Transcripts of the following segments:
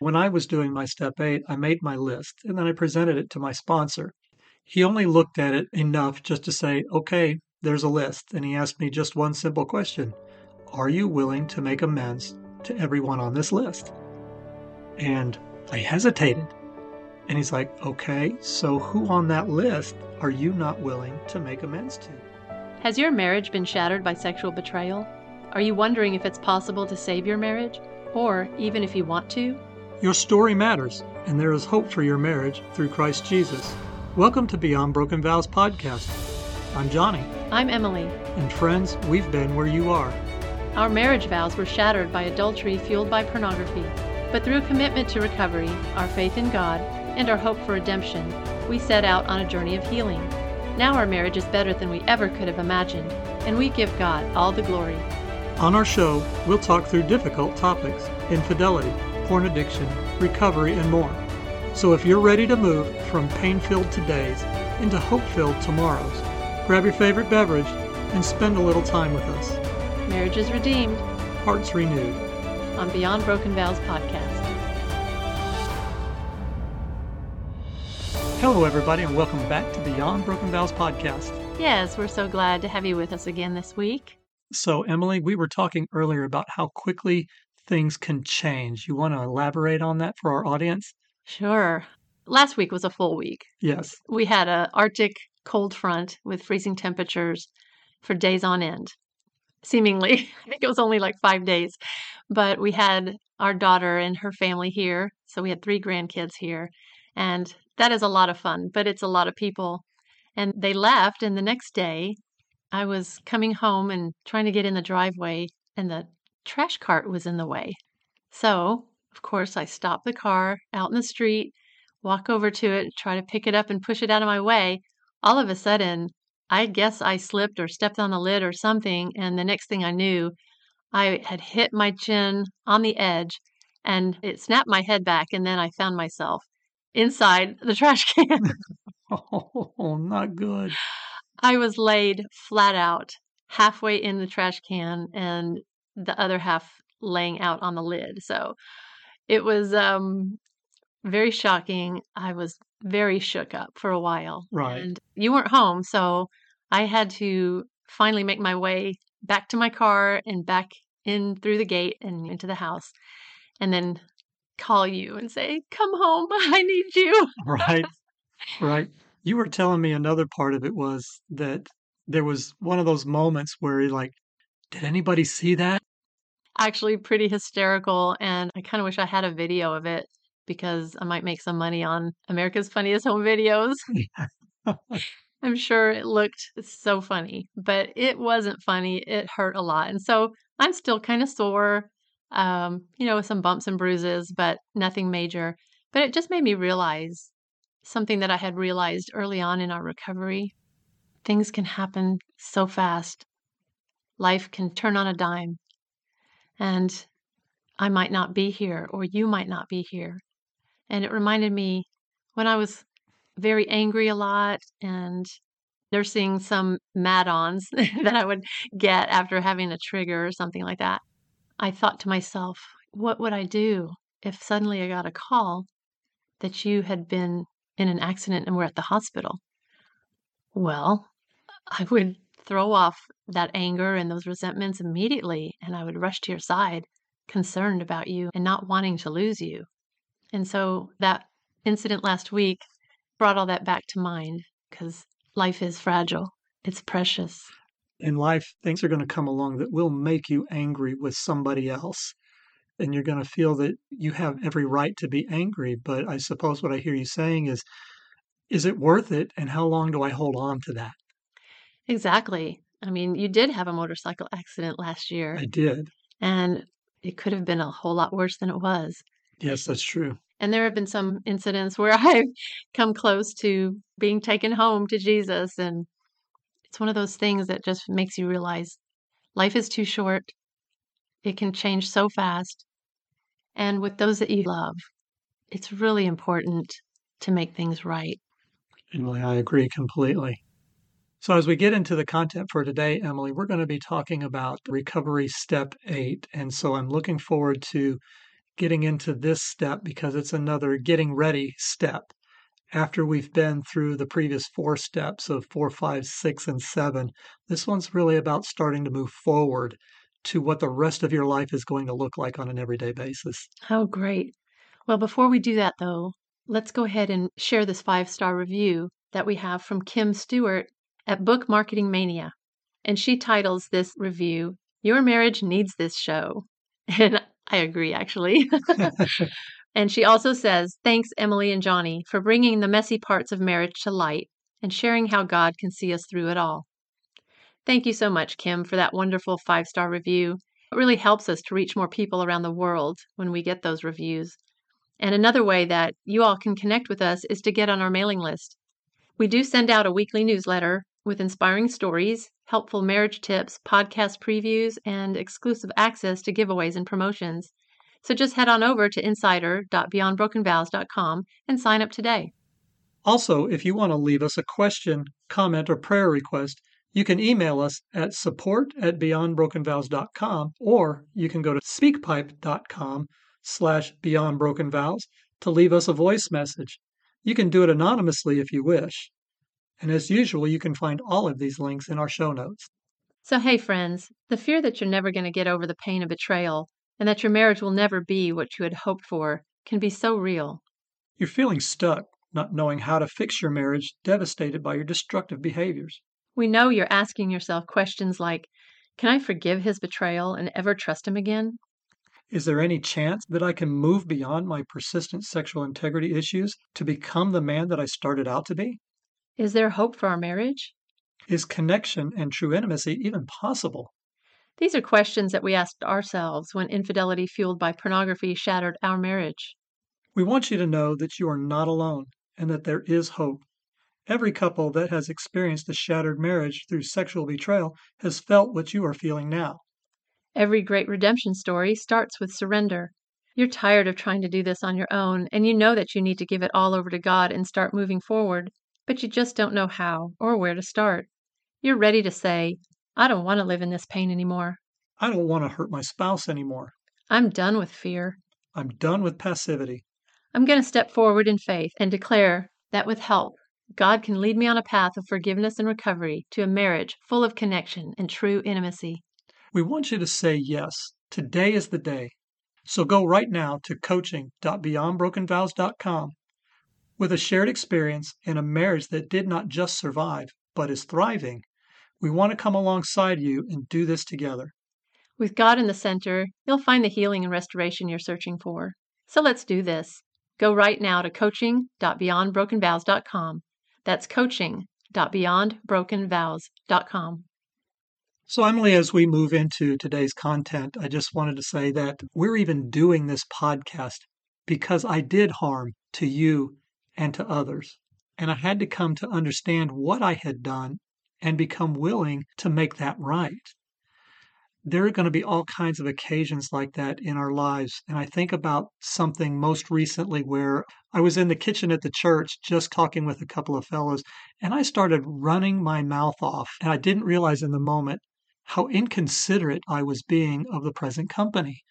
When I was doing my step eight, I made my list and then I presented it to my sponsor. He only looked at it enough just to say, okay, there's a list. And he asked me just one simple question Are you willing to make amends to everyone on this list? And I hesitated. And he's like, okay, so who on that list are you not willing to make amends to? Has your marriage been shattered by sexual betrayal? Are you wondering if it's possible to save your marriage? Or even if you want to? Your story matters, and there is hope for your marriage through Christ Jesus. Welcome to Beyond Broken Vows podcast. I'm Johnny. I'm Emily. And friends, we've been where you are. Our marriage vows were shattered by adultery fueled by pornography. But through commitment to recovery, our faith in God, and our hope for redemption, we set out on a journey of healing. Now our marriage is better than we ever could have imagined, and we give God all the glory. On our show, we'll talk through difficult topics infidelity, porn addiction, recovery, and more. So if you're ready to move from pain filled todays into hope filled tomorrows, grab your favorite beverage and spend a little time with us. Marriage is redeemed, hearts renewed. On Beyond Broken Vows podcast. Hello, everybody, and welcome back to Beyond Broken Vows podcast. Yes, we're so glad to have you with us again this week. So, Emily, we were talking earlier about how quickly things can change. You want to elaborate on that for our audience? Sure. Last week was a full week. Yes. We had a Arctic cold front with freezing temperatures for days on end. Seemingly, I think it was only like 5 days. But we had our daughter and her family here, so we had 3 grandkids here, and that is a lot of fun, but it's a lot of people. And they left and the next day I was coming home and trying to get in the driveway and the trash cart was in the way. So, of course, I stop the car out in the street, walk over to it, try to pick it up and push it out of my way. All of a sudden, I guess I slipped or stepped on the lid or something. And the next thing I knew, I had hit my chin on the edge and it snapped my head back. And then I found myself inside the trash can. oh, not good. I was laid flat out halfway in the trash can and the other half laying out on the lid. So it was um, very shocking. I was very shook up for a while. Right. And you weren't home, so I had to finally make my way back to my car and back in through the gate and into the house. And then call you and say, "Come home, I need you." Right. Right. You were telling me another part of it was that there was one of those moments where you're like, "Did anybody see that?" Actually pretty hysterical. And I kind of wish I had a video of it because I might make some money on America's Funniest Home Videos. I'm sure it looked so funny, but it wasn't funny. It hurt a lot. And so I'm still kind of sore, um, you know, with some bumps and bruises, but nothing major. But it just made me realize something that I had realized early on in our recovery. Things can happen so fast. Life can turn on a dime and I might not be here, or you might not be here. And it reminded me when I was very angry a lot and nursing some mad ons that I would get after having a trigger or something like that. I thought to myself, what would I do if suddenly I got a call that you had been in an accident and were at the hospital? Well, I would throw off that anger and those resentments immediately, and I would rush to your side, concerned about you and not wanting to lose you. And so that incident last week brought all that back to mind because life is fragile, it's precious. In life, things are going to come along that will make you angry with somebody else. And you're going to feel that you have every right to be angry. But I suppose what I hear you saying is, is it worth it? And how long do I hold on to that? Exactly. I mean, you did have a motorcycle accident last year. I did. And it could have been a whole lot worse than it was. Yes, that's true. And there have been some incidents where I've come close to being taken home to Jesus. And it's one of those things that just makes you realize life is too short. It can change so fast. And with those that you love, it's really important to make things right. Emily, I agree completely. So, as we get into the content for today, Emily, we're going to be talking about recovery step eight. And so I'm looking forward to getting into this step because it's another getting ready step. After we've been through the previous four steps of four, five, six, and seven, this one's really about starting to move forward to what the rest of your life is going to look like on an everyday basis. Oh, great. Well, before we do that, though, let's go ahead and share this five star review that we have from Kim Stewart at Book Marketing Mania. And she titles this review, Your Marriage Needs This Show. And I agree, actually. and she also says, Thanks, Emily and Johnny, for bringing the messy parts of marriage to light and sharing how God can see us through it all. Thank you so much, Kim, for that wonderful five star review. It really helps us to reach more people around the world when we get those reviews. And another way that you all can connect with us is to get on our mailing list. We do send out a weekly newsletter with inspiring stories, helpful marriage tips, podcast previews, and exclusive access to giveaways and promotions. So just head on over to insider.beyondbrokenvows.com and sign up today. Also, if you want to leave us a question, comment, or prayer request, you can email us at support at beyondbrokenvows.com or you can go to speakpipe.com slash beyondbrokenvows to leave us a voice message. You can do it anonymously if you wish. And as usual, you can find all of these links in our show notes. So, hey, friends, the fear that you're never going to get over the pain of betrayal and that your marriage will never be what you had hoped for can be so real. You're feeling stuck, not knowing how to fix your marriage, devastated by your destructive behaviors. We know you're asking yourself questions like Can I forgive his betrayal and ever trust him again? Is there any chance that I can move beyond my persistent sexual integrity issues to become the man that I started out to be? Is there hope for our marriage? Is connection and true intimacy even possible? These are questions that we asked ourselves when infidelity fueled by pornography shattered our marriage. We want you to know that you are not alone and that there is hope. Every couple that has experienced a shattered marriage through sexual betrayal has felt what you are feeling now. Every great redemption story starts with surrender. You're tired of trying to do this on your own, and you know that you need to give it all over to God and start moving forward, but you just don't know how or where to start. You're ready to say, I don't want to live in this pain anymore. I don't want to hurt my spouse anymore. I'm done with fear. I'm done with passivity. I'm going to step forward in faith and declare that with help, God can lead me on a path of forgiveness and recovery to a marriage full of connection and true intimacy. We want you to say yes. Today is the day. So go right now to coaching.beyondbrokenvows.com. With a shared experience and a marriage that did not just survive, but is thriving, we want to come alongside you and do this together. With God in the center, you'll find the healing and restoration you're searching for. So let's do this. Go right now to coaching.beyondbrokenvows.com that's coaching.beyondbrokenvows.com. So, Emily, as we move into today's content, I just wanted to say that we're even doing this podcast because I did harm to you and to others. And I had to come to understand what I had done and become willing to make that right there are going to be all kinds of occasions like that in our lives. And I think about something most recently where I was in the kitchen at the church just talking with a couple of fellows, and I started running my mouth off. And I didn't realize in the moment how inconsiderate I was being of the present company.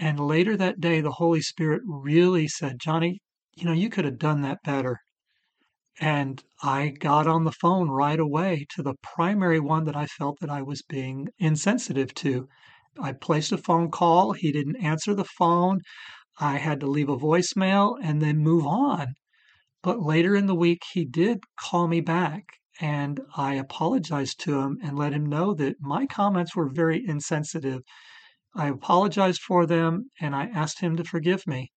And later that day, the Holy Spirit really said, Johnny, you know, you could have done that better. And I got on the phone right away to the primary one that I felt that I was being insensitive to. I placed a phone call. He didn't answer the phone. I had to leave a voicemail and then move on. But later in the week, he did call me back and I apologized to him and let him know that my comments were very insensitive. I apologized for them and I asked him to forgive me.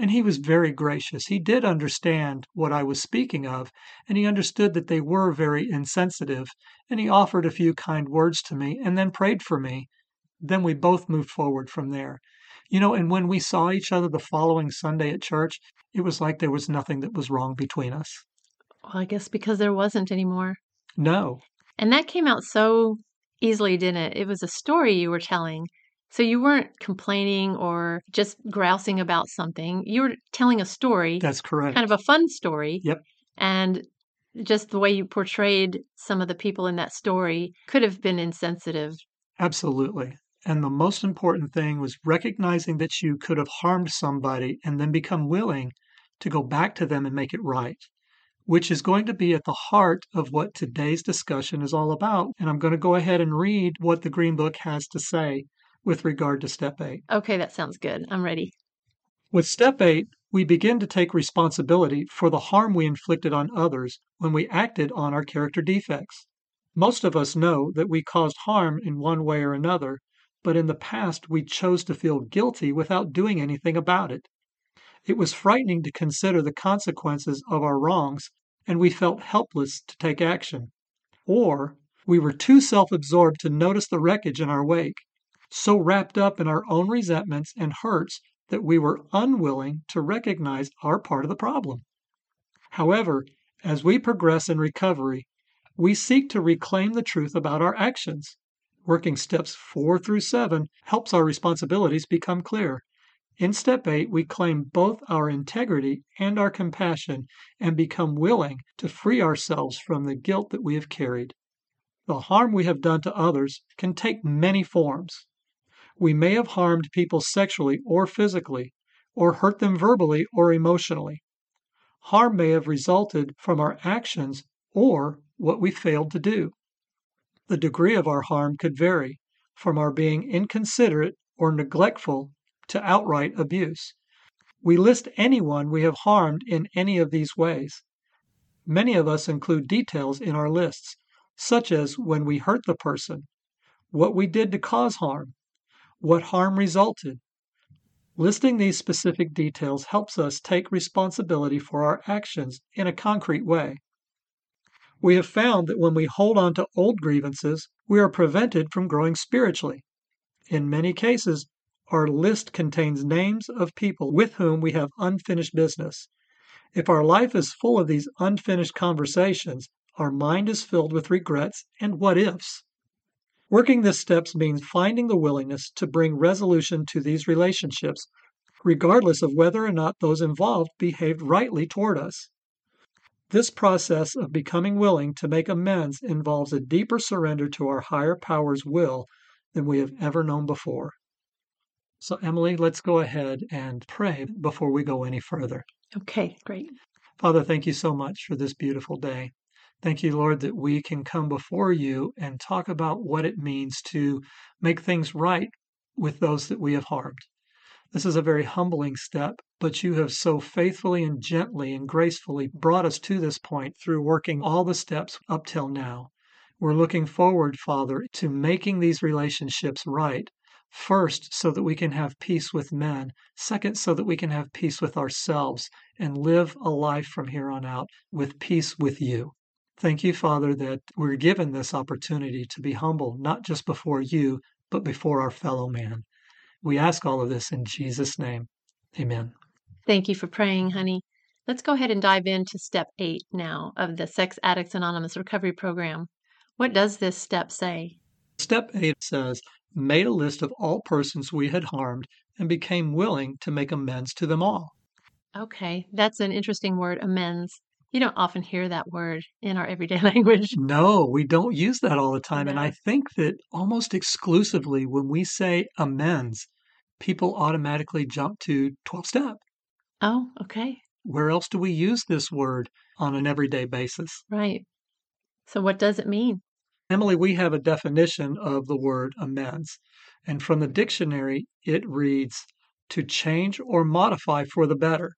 And he was very gracious. He did understand what I was speaking of, and he understood that they were very insensitive, and he offered a few kind words to me and then prayed for me. Then we both moved forward from there. You know, and when we saw each other the following Sunday at church, it was like there was nothing that was wrong between us. Well, I guess because there wasn't anymore. No. And that came out so easily, didn't it? It was a story you were telling so you weren't complaining or just grousing about something. You were telling a story. That's correct. Kind of a fun story. Yep. And just the way you portrayed some of the people in that story could have been insensitive. Absolutely. And the most important thing was recognizing that you could have harmed somebody and then become willing to go back to them and make it right, which is going to be at the heart of what today's discussion is all about. And I'm going to go ahead and read what the Green Book has to say with regard to step eight. Okay, that sounds good. I'm ready. With step eight, we begin to take responsibility for the harm we inflicted on others when we acted on our character defects. Most of us know that we caused harm in one way or another, but in the past we chose to feel guilty without doing anything about it. It was frightening to consider the consequences of our wrongs, and we felt helpless to take action. Or we were too self absorbed to notice the wreckage in our wake, so wrapped up in our own resentments and hurts that we were unwilling to recognize our part of the problem. However, as we progress in recovery, we seek to reclaim the truth about our actions Working steps four through seven helps our responsibilities become clear. In step eight, we claim both our integrity and our compassion and become willing to free ourselves from the guilt that we have carried. The harm we have done to others can take many forms. We may have harmed people sexually or physically, or hurt them verbally or emotionally. Harm may have resulted from our actions or what we failed to do. The degree of our harm could vary, from our being inconsiderate or neglectful to outright abuse. We list anyone we have harmed in any of these ways. Many of us include details in our lists, such as when we hurt the person, what we did to cause harm, what harm resulted. Listing these specific details helps us take responsibility for our actions in a concrete way. We have found that when we hold on to old grievances, we are prevented from growing spiritually. In many cases, our list contains names of people with whom we have unfinished business. If our life is full of these unfinished conversations, our mind is filled with regrets and what ifs. Working the steps means finding the willingness to bring resolution to these relationships, regardless of whether or not those involved behaved rightly toward us. This process of becoming willing to make amends involves a deeper surrender to our higher power's will than we have ever known before. So, Emily, let's go ahead and pray before we go any further. Okay, great. Father, thank you so much for this beautiful day. Thank you, Lord, that we can come before you and talk about what it means to make things right with those that we have harmed. This is a very humbling step, but you have so faithfully and gently and gracefully brought us to this point through working all the steps up till now. We're looking forward, Father, to making these relationships right. First, so that we can have peace with men. Second, so that we can have peace with ourselves and live a life from here on out with peace with you. Thank you, Father, that we're given this opportunity to be humble, not just before you, but before our fellow man. We ask all of this in Jesus' name. Amen. Thank you for praying, honey. Let's go ahead and dive into step eight now of the Sex Addicts Anonymous Recovery Program. What does this step say? Step eight says, made a list of all persons we had harmed and became willing to make amends to them all. Okay, that's an interesting word, amends. You don't often hear that word in our everyday language. No, we don't use that all the time. No. And I think that almost exclusively when we say amends, people automatically jump to 12 step. Oh, okay. Where else do we use this word on an everyday basis? Right. So, what does it mean? Emily, we have a definition of the word amends. And from the dictionary, it reads to change or modify for the better.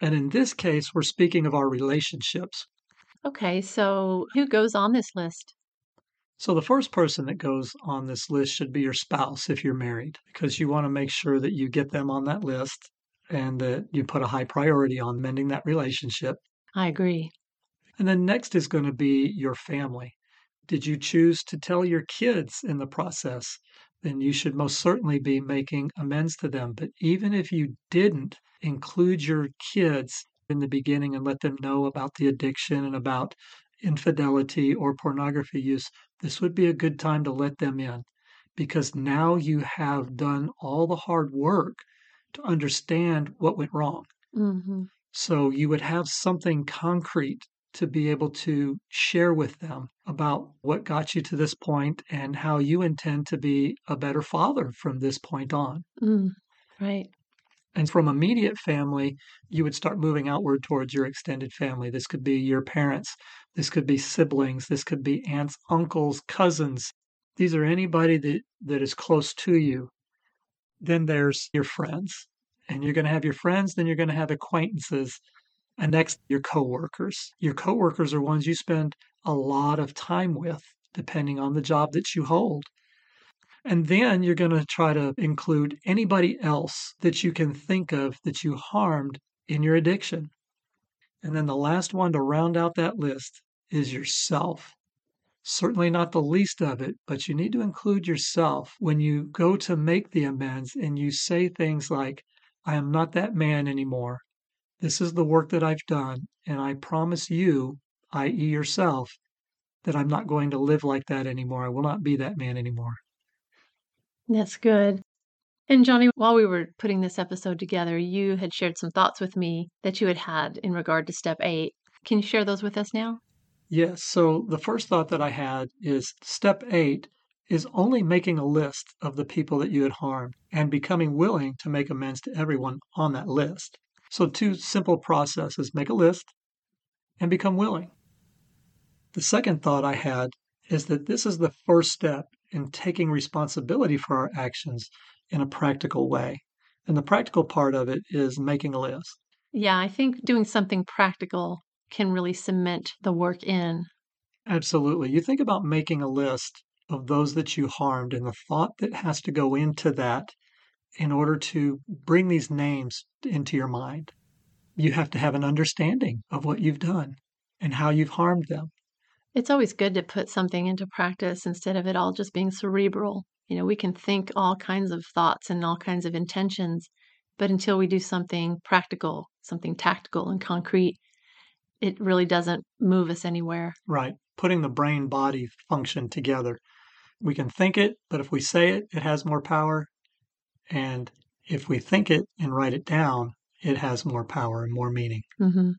And in this case, we're speaking of our relationships. Okay, so who goes on this list? So the first person that goes on this list should be your spouse if you're married, because you want to make sure that you get them on that list and that you put a high priority on mending that relationship. I agree. And then next is going to be your family. Did you choose to tell your kids in the process? Then you should most certainly be making amends to them. But even if you didn't, include your kids in the beginning and let them know about the addiction and about infidelity or pornography use, this would be a good time to let them in because now you have done all the hard work to understand what went wrong. Mm-hmm. So you would have something concrete to be able to share with them about what got you to this point and how you intend to be a better father from this point on. Mm, right. And from immediate family, you would start moving outward towards your extended family. This could be your parents, this could be siblings, this could be aunts, uncles, cousins. These are anybody that, that is close to you. Then there's your friends. And you're going to have your friends, then you're going to have acquaintances, and next, your coworkers. Your coworkers are ones you spend a lot of time with, depending on the job that you hold. And then you're going to try to include anybody else that you can think of that you harmed in your addiction. And then the last one to round out that list is yourself. Certainly not the least of it, but you need to include yourself when you go to make the amends and you say things like, I am not that man anymore. This is the work that I've done, and I promise you, i.e., yourself, that I'm not going to live like that anymore. I will not be that man anymore. That's good. And Johnny, while we were putting this episode together, you had shared some thoughts with me that you had had in regard to step eight. Can you share those with us now? Yes. So the first thought that I had is step eight is only making a list of the people that you had harmed and becoming willing to make amends to everyone on that list. So, two simple processes make a list and become willing. The second thought I had is that this is the first step in taking responsibility for our actions in a practical way. And the practical part of it is making a list. Yeah, I think doing something practical can really cement the work in. Absolutely. You think about making a list of those that you harmed and the thought that has to go into that in order to bring these names into your mind. You have to have an understanding of what you've done and how you've harmed them. It's always good to put something into practice instead of it all just being cerebral. You know, we can think all kinds of thoughts and all kinds of intentions, but until we do something practical, something tactical and concrete, it really doesn't move us anywhere. Right. Putting the brain body function together. We can think it, but if we say it, it has more power. And if we think it and write it down, it has more power and more meaning. Mm-hmm.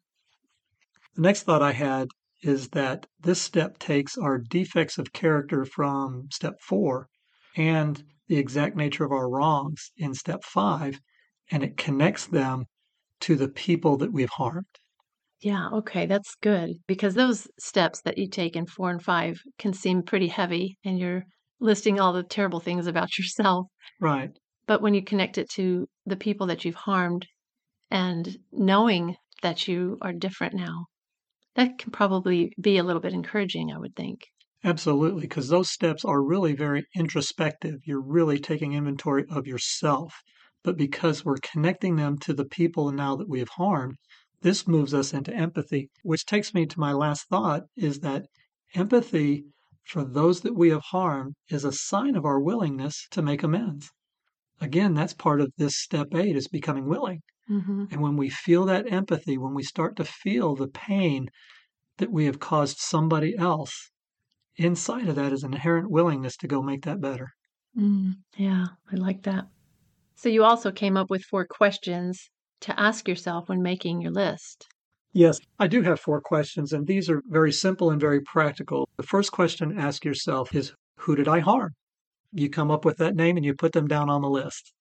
The next thought I had is that this step takes our defects of character from step four and the exact nature of our wrongs in step five, and it connects them to the people that we've harmed. Yeah, okay, that's good because those steps that you take in four and five can seem pretty heavy and you're listing all the terrible things about yourself. Right. But when you connect it to the people that you've harmed and knowing that you are different now, that can probably be a little bit encouraging, I would think. Absolutely, because those steps are really very introspective. You're really taking inventory of yourself. But because we're connecting them to the people now that we have harmed, this moves us into empathy, which takes me to my last thought is that empathy for those that we have harmed is a sign of our willingness to make amends. Again, that's part of this step eight is becoming willing. Mm-hmm. And when we feel that empathy, when we start to feel the pain that we have caused somebody else, inside of that is an inherent willingness to go make that better. Mm, yeah, I like that. So you also came up with four questions to ask yourself when making your list. Yes, I do have four questions, and these are very simple and very practical. The first question ask yourself is Who did I harm? You come up with that name and you put them down on the list.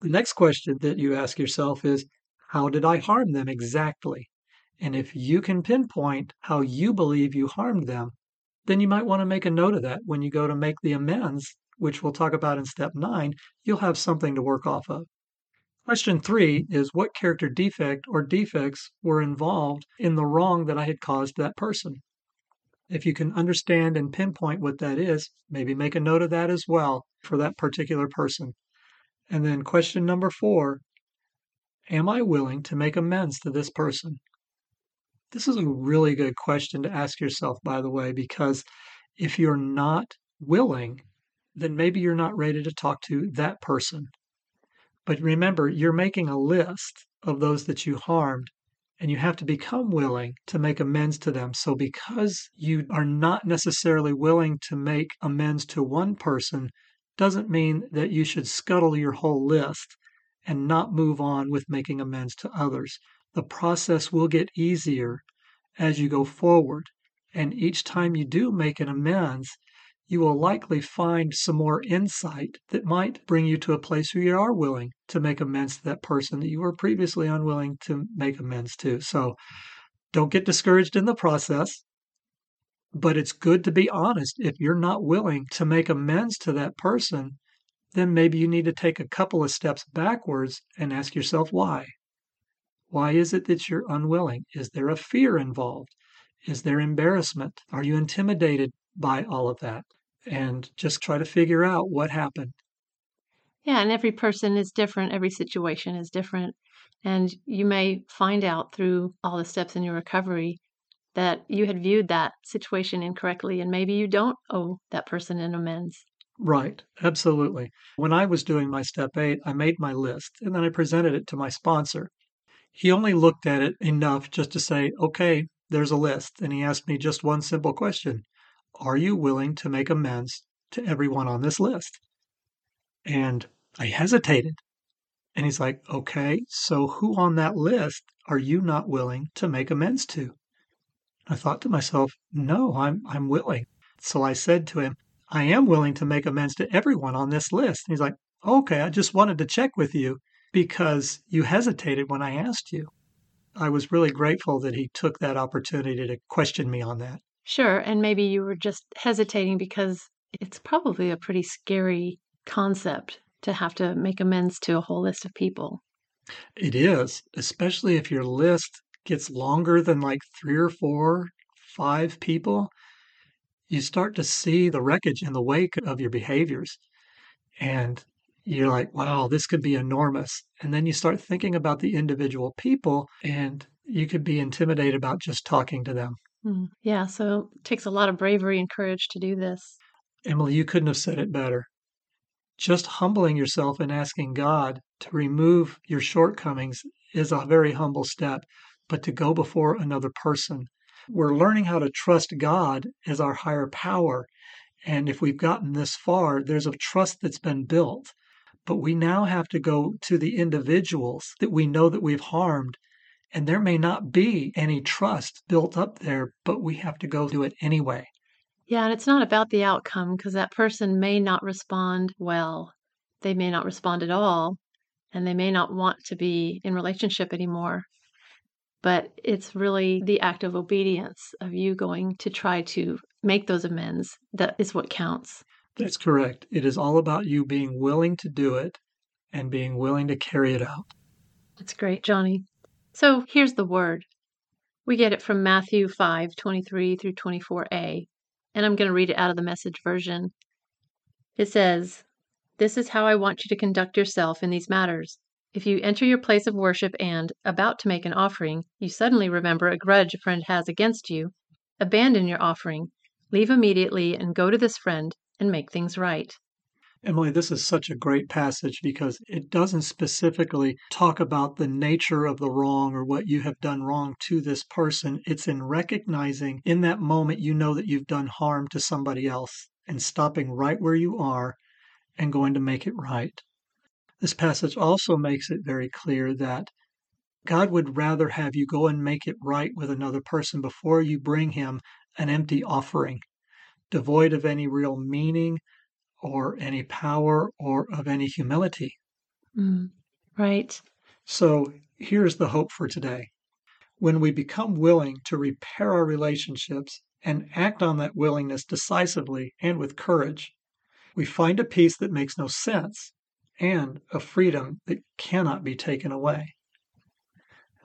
The next question that you ask yourself is, how did I harm them exactly? And if you can pinpoint how you believe you harmed them, then you might want to make a note of that when you go to make the amends, which we'll talk about in step nine. You'll have something to work off of. Question three is what character defect or defects were involved in the wrong that I had caused that person? If you can understand and pinpoint what that is, maybe make a note of that as well for that particular person. And then question number four Am I willing to make amends to this person? This is a really good question to ask yourself, by the way, because if you're not willing, then maybe you're not ready to talk to that person. But remember, you're making a list of those that you harmed, and you have to become willing to make amends to them. So, because you are not necessarily willing to make amends to one person, doesn't mean that you should scuttle your whole list and not move on with making amends to others. The process will get easier as you go forward. And each time you do make an amends, you will likely find some more insight that might bring you to a place where you are willing to make amends to that person that you were previously unwilling to make amends to. So don't get discouraged in the process. But it's good to be honest. If you're not willing to make amends to that person, then maybe you need to take a couple of steps backwards and ask yourself why. Why is it that you're unwilling? Is there a fear involved? Is there embarrassment? Are you intimidated by all of that? And just try to figure out what happened. Yeah, and every person is different, every situation is different. And you may find out through all the steps in your recovery that you had viewed that situation incorrectly, and maybe you don't owe that person an amends. Right, absolutely. When I was doing my step eight, I made my list and then I presented it to my sponsor. He only looked at it enough just to say, okay, there's a list. And he asked me just one simple question Are you willing to make amends to everyone on this list? And I hesitated. And he's like, okay, so who on that list are you not willing to make amends to? I thought to myself, no, I'm, I'm willing. So I said to him, I am willing to make amends to everyone on this list. And he's like, okay, I just wanted to check with you because you hesitated when I asked you. I was really grateful that he took that opportunity to question me on that. Sure. And maybe you were just hesitating because it's probably a pretty scary concept to have to make amends to a whole list of people. It is, especially if your list gets longer than like three or four, five people. You start to see the wreckage in the wake of your behaviors. And you're like, wow, this could be enormous. And then you start thinking about the individual people, and you could be intimidated about just talking to them. Mm, yeah, so it takes a lot of bravery and courage to do this. Emily, you couldn't have said it better. Just humbling yourself and asking God to remove your shortcomings is a very humble step, but to go before another person. We're learning how to trust God as our higher power. And if we've gotten this far, there's a trust that's been built. But we now have to go to the individuals that we know that we've harmed. And there may not be any trust built up there, but we have to go do it anyway. Yeah, and it's not about the outcome because that person may not respond well. They may not respond at all, and they may not want to be in relationship anymore. But it's really the act of obedience of you going to try to make those amends that is what counts. That's correct. It is all about you being willing to do it and being willing to carry it out. That's great, Johnny. So here's the word. We get it from Matthew 5 23 through 24a, and I'm going to read it out of the message version. It says, This is how I want you to conduct yourself in these matters. If you enter your place of worship and, about to make an offering, you suddenly remember a grudge a friend has against you, abandon your offering, leave immediately, and go to this friend and make things right. Emily, this is such a great passage because it doesn't specifically talk about the nature of the wrong or what you have done wrong to this person. It's in recognizing in that moment you know that you've done harm to somebody else and stopping right where you are and going to make it right. This passage also makes it very clear that God would rather have you go and make it right with another person before you bring him an empty offering, devoid of any real meaning or any power or of any humility. Mm, right. So here's the hope for today. When we become willing to repair our relationships and act on that willingness decisively and with courage, we find a peace that makes no sense and a freedom that cannot be taken away.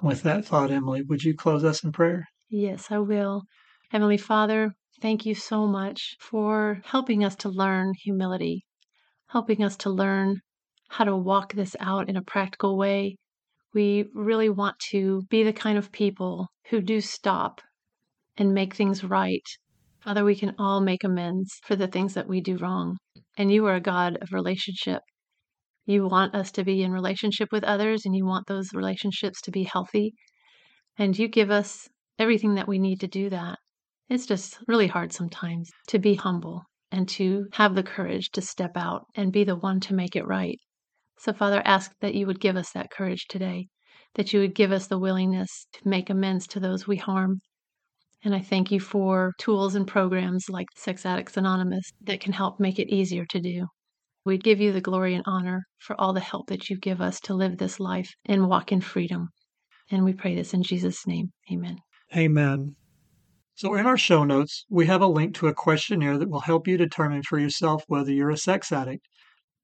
with that thought, Emily, would you close us in prayer? Yes, I will. Heavenly Father, thank you so much for helping us to learn humility, helping us to learn how to walk this out in a practical way. We really want to be the kind of people who do stop and make things right. Father, we can all make amends for the things that we do wrong. And you are a God of relationship. You want us to be in relationship with others and you want those relationships to be healthy. And you give us everything that we need to do that. It's just really hard sometimes to be humble and to have the courage to step out and be the one to make it right. So, Father, ask that you would give us that courage today, that you would give us the willingness to make amends to those we harm. And I thank you for tools and programs like Sex Addicts Anonymous that can help make it easier to do. We give you the glory and honor for all the help that you give us to live this life and walk in freedom. And we pray this in Jesus' name. Amen. Amen. So, in our show notes, we have a link to a questionnaire that will help you determine for yourself whether you're a sex addict.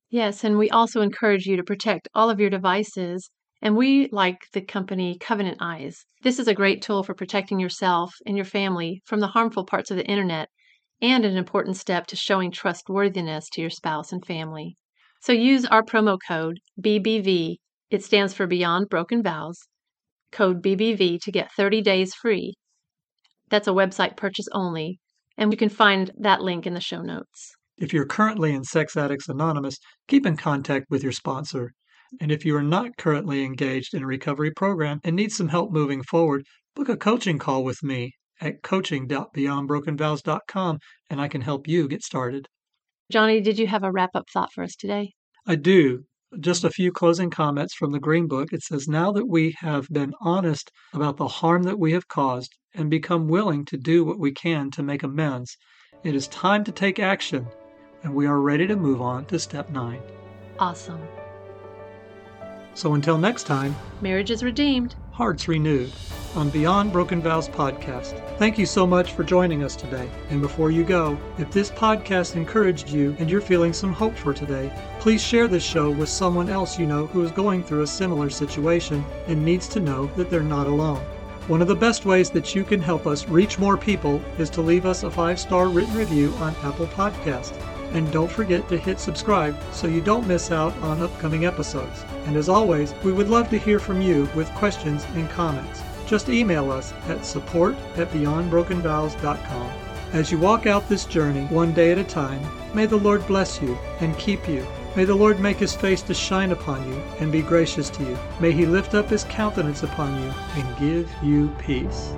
Yes, and we also encourage you to protect all of your devices. And we like the company Covenant Eyes. This is a great tool for protecting yourself and your family from the harmful parts of the internet and an important step to showing trustworthiness to your spouse and family. So use our promo code BBV. It stands for Beyond Broken Vows. Code BBV to get 30 days free. That's a website purchase only, and you can find that link in the show notes. If you're currently in Sex Addicts Anonymous, keep in contact with your sponsor. And if you are not currently engaged in a recovery program and need some help moving forward, book a coaching call with me at coaching.beyondbrokenvows.com and I can help you get started. Johnny, did you have a wrap up thought for us today? I do. Just a few closing comments from the Green Book. It says, Now that we have been honest about the harm that we have caused and become willing to do what we can to make amends, it is time to take action, and we are ready to move on to step nine. Awesome. So until next time, marriage is redeemed, hearts renewed on Beyond Broken Vows podcast. Thank you so much for joining us today. And before you go, if this podcast encouraged you and you're feeling some hope for today, please share this show with someone else you know who is going through a similar situation and needs to know that they're not alone. One of the best ways that you can help us reach more people is to leave us a five star written review on Apple Podcast. And don't forget to hit subscribe so you don't miss out on upcoming episodes. And as always, we would love to hear from you with questions and comments. Just email us at support at beyondbrokenvows.com. As you walk out this journey one day at a time, may the Lord bless you and keep you. May the Lord make his face to shine upon you and be gracious to you. May he lift up his countenance upon you and give you peace.